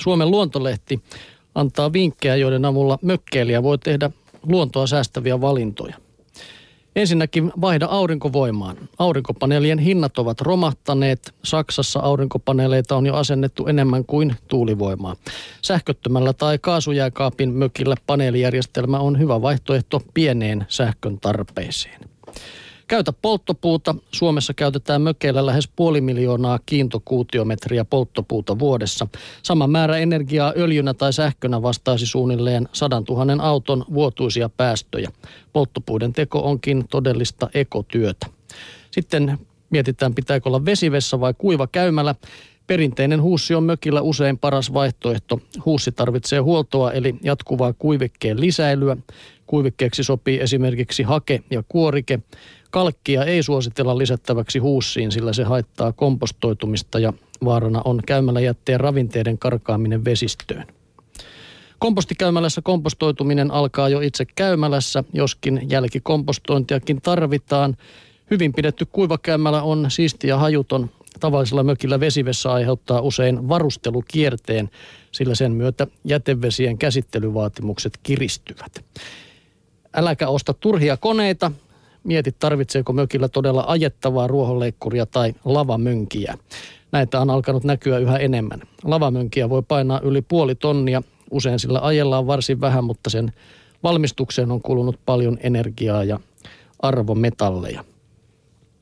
Suomen luontolehti antaa vinkkejä, joiden avulla mökkeilijä voi tehdä luontoa säästäviä valintoja. Ensinnäkin vaihda aurinkovoimaan. Aurinkopaneelien hinnat ovat romahtaneet. Saksassa aurinkopaneeleita on jo asennettu enemmän kuin tuulivoimaa. Sähköttömällä tai kaasujääkaapin mökillä paneelijärjestelmä on hyvä vaihtoehto pieneen sähkön tarpeeseen. Käytä polttopuuta. Suomessa käytetään mökeillä lähes puoli miljoonaa kiintokuutiometriä polttopuuta vuodessa. Sama määrä energiaa öljynä tai sähkönä vastaisi suunnilleen 100 000 auton vuotuisia päästöjä. Polttopuuden teko onkin todellista ekotyötä. Sitten mietitään, pitääkö olla vesivessa vai kuiva käymällä. Perinteinen huussi on mökillä usein paras vaihtoehto. Huussi tarvitsee huoltoa eli jatkuvaa kuivikkeen lisäilyä. Kuivikkeeksi sopii esimerkiksi hake ja kuorike. Kalkkia ei suositella lisättäväksi huussiin, sillä se haittaa kompostoitumista ja vaarana on käymäläjätteen ravinteiden karkaaminen vesistöön. Kompostikäymälässä kompostoituminen alkaa jo itse käymälässä, joskin jälkikompostointiakin tarvitaan. Hyvin pidetty kuivakäymälä on siisti ja hajuton. Tavallisella mökillä vesivessä aiheuttaa usein varustelukierteen, sillä sen myötä jätevesien käsittelyvaatimukset kiristyvät. Äläkä osta turhia koneita, mieti tarvitseeko mökillä todella ajettavaa ruohonleikkuria tai lavamönkiä. Näitä on alkanut näkyä yhä enemmän. Lavamönkiä voi painaa yli puoli tonnia. Usein sillä ajellaan varsin vähän, mutta sen valmistukseen on kulunut paljon energiaa ja arvometalleja.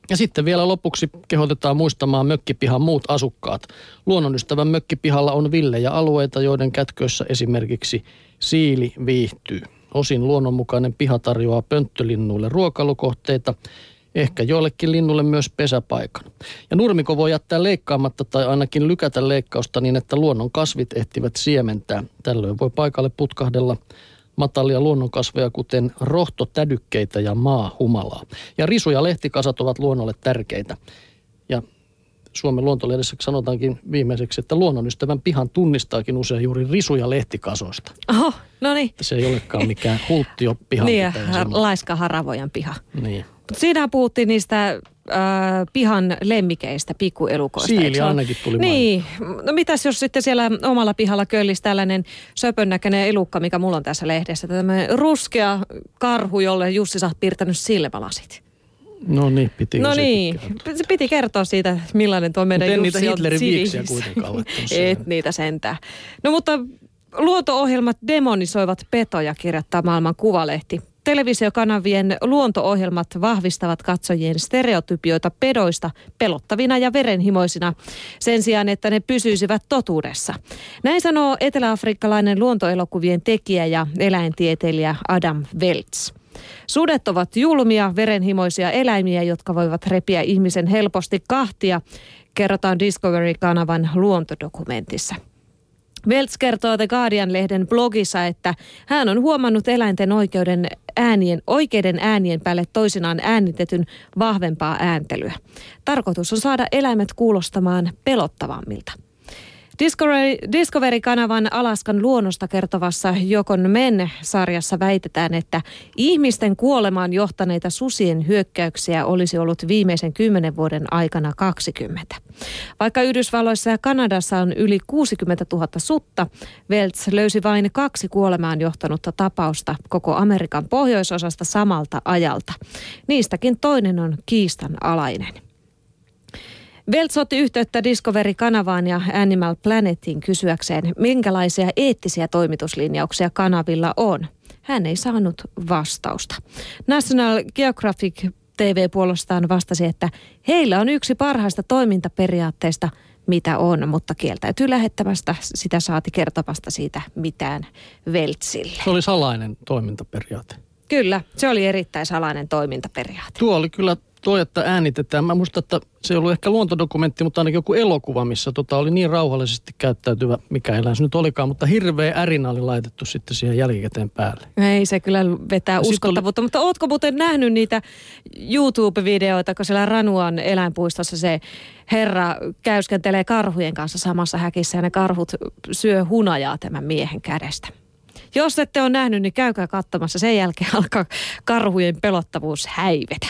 Ja sitten vielä lopuksi kehotetaan muistamaan mökkipihan muut asukkaat. Luonnonystävän mökkipihalla on villejä alueita, joiden kätköissä esimerkiksi siili viihtyy. Osin luonnonmukainen piha tarjoaa pönttölinnuille ruokailukohteita, ehkä joillekin linnulle myös pesäpaikan. Ja nurmiko voi jättää leikkaamatta tai ainakin lykätä leikkausta niin, että luonnon kasvit ehtivät siementää. Tällöin voi paikalle putkahdella matalia luonnonkasveja, kuten rohtotädykkeitä ja maahumalaa. Ja risu- ja lehtikasat ovat luonnolle tärkeitä. Ja Suomen luontolehdessä sanotaankin viimeiseksi, että luonnonystävän pihan tunnistaakin usein juuri risuja lehtikasoista. Oho, no niin. Se ei olekaan mikään hulttio piha. niin, laiska haravojan piha. Niin. Siinä puhuttiin niistä äh, pihan lemmikeistä, pikkuelukoista. Siili ainakin tuli Niin. No mitäs jos sitten siellä omalla pihalla köllisi tällainen söpönnäköinen elukka, mikä mulla on tässä lehdessä. Tämmöinen ruskea karhu, jolle Jussi sä oot piirtänyt silmälasit. No niin, piti No niin, kertoa. piti kertoa siitä, millainen tuo meidän Jussi niitä Hitlerin viiksiä kuitenkaan Et niitä sentään. No mutta luonto-ohjelmat demonisoivat petoja, kirjoittaa maailman kuvalehti. Televisiokanavien luonto-ohjelmat vahvistavat katsojien stereotypioita pedoista pelottavina ja verenhimoisina sen sijaan, että ne pysyisivät totuudessa. Näin sanoo eteläafrikkalainen luontoelokuvien tekijä ja eläintieteilijä Adam Welts. Sudet ovat julmia, verenhimoisia eläimiä, jotka voivat repiä ihmisen helposti kahtia, kerrotaan Discovery-kanavan luontodokumentissa. Welts kertoo The Guardian-lehden blogissa, että hän on huomannut eläinten oikeuden äänien, oikeiden äänien päälle toisinaan äänitetyn vahvempaa ääntelyä. Tarkoitus on saada eläimet kuulostamaan pelottavammilta. Discovery, Discovery-kanavan Alaskan luonnosta kertovassa Jokon Men-sarjassa väitetään, että ihmisten kuolemaan johtaneita susien hyökkäyksiä olisi ollut viimeisen kymmenen vuoden aikana 20. Vaikka Yhdysvalloissa ja Kanadassa on yli 60 000 sutta, Welts löysi vain kaksi kuolemaan johtanutta tapausta koko Amerikan pohjoisosasta samalta ajalta. Niistäkin toinen on kiistanalainen. Velts otti yhteyttä Discovery-kanavaan ja Animal Planetin kysyäkseen, minkälaisia eettisiä toimituslinjauksia kanavilla on. Hän ei saanut vastausta. National Geographic TV puolestaan vastasi, että heillä on yksi parhaista toimintaperiaatteista, mitä on, mutta kieltäytyy lähettämästä sitä saati kertomasta siitä mitään Veltsille. Se oli salainen toimintaperiaate. Kyllä, se oli erittäin salainen toimintaperiaate. Tuo oli kyllä tuo, että äänitetään. Mä muistan, että se ei ollut ehkä luontodokumentti, mutta ainakin joku elokuva, missä tota oli niin rauhallisesti käyttäytyvä, mikä eläin se nyt olikaan, mutta hirveä ärinä oli laitettu sitten siihen jälkikäteen päälle. Ei se kyllä vetää uskottavuutta, oli... mutta ootko muuten nähnyt niitä YouTube-videoita, kun siellä Ranuan eläinpuistossa se herra käyskentelee karhujen kanssa samassa häkissä ja ne karhut syö hunajaa tämän miehen kädestä. Jos ette ole nähnyt, niin käykää katsomassa. Sen jälkeen alkaa karhujen pelottavuus häivetä.